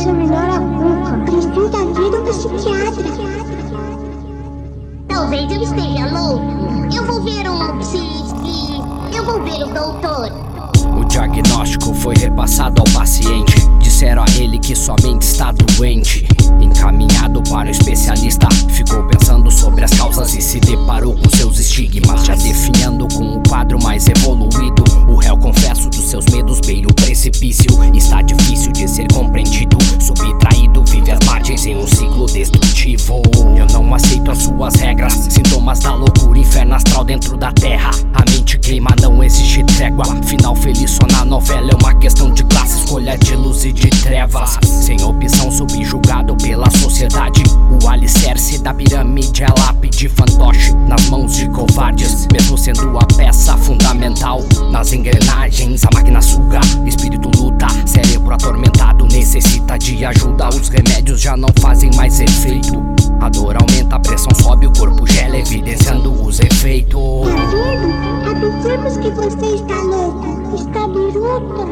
examinar a cuca. Precisa vir um psiquiatra. Talvez eu esteja louco. Eu vou ver um psi. Eu vou ver o doutor. O diagnóstico foi repassado ao paciente. Disseram a ele que somente está doente. Encaminhado para o especialista, ficou pensando sobre suas regras, sintomas da loucura, inferno astral dentro da terra. A mente queima, não existe trégua. Final feliz só na novela é uma questão de classe, escolha de luz e de trevas. Sem opção, subjugado pela sociedade. O alicerce da pirâmide é lápide fantoche nas mãos de covardes. Mesmo sendo a peça fundamental nas engrenagens, a máquina suga, espírito luta, cérebro atormentado necessita de ajuda. Os remédios já não fazem mais efeito. A dor aumenta, a pressão sobe, o corpo gela, evidenciando os efeitos. Vendo? Avisamos que você está louco. Está biruta.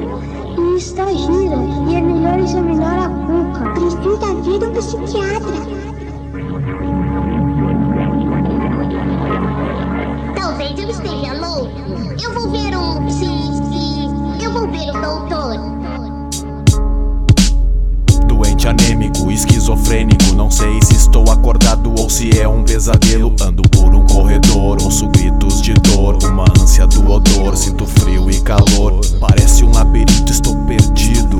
E está gira. E é melhor examinar a cuca. Precisa vir um psiquiatra. Anêmico, esquizofrênico. Não sei se estou acordado ou se é um pesadelo. Ando por um corredor, ouço gritos de dor. Uma ânsia do odor, sinto frio e calor. Parece um labirinto, estou perdido.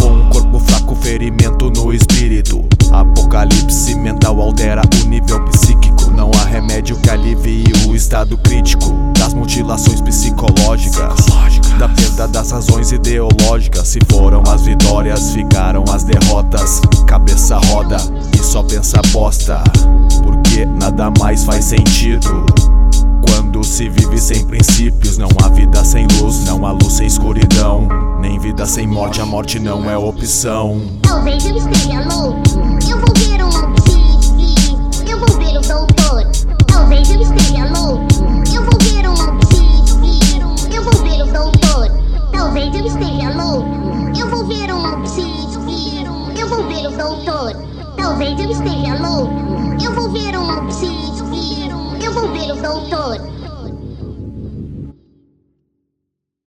Com um corpo fraco, ferimento no espírito. Apocalipse mental altera o nível psíquico. Não há remédio que alivie o estado crítico das mutilações psicológicas. Razões ideológicas. Se foram as vitórias, ficaram as derrotas. Cabeça roda e só pensa bosta. Porque nada mais faz sentido. Quando se vive sem princípios, não há vida sem luz, não há luz sem escuridão. Nem vida sem morte, a morte não é opção. Talvez eu esteja louco. Doutor. Talvez eu esteja louco. Eu vou ver um psi. Eu vou ver o doutor.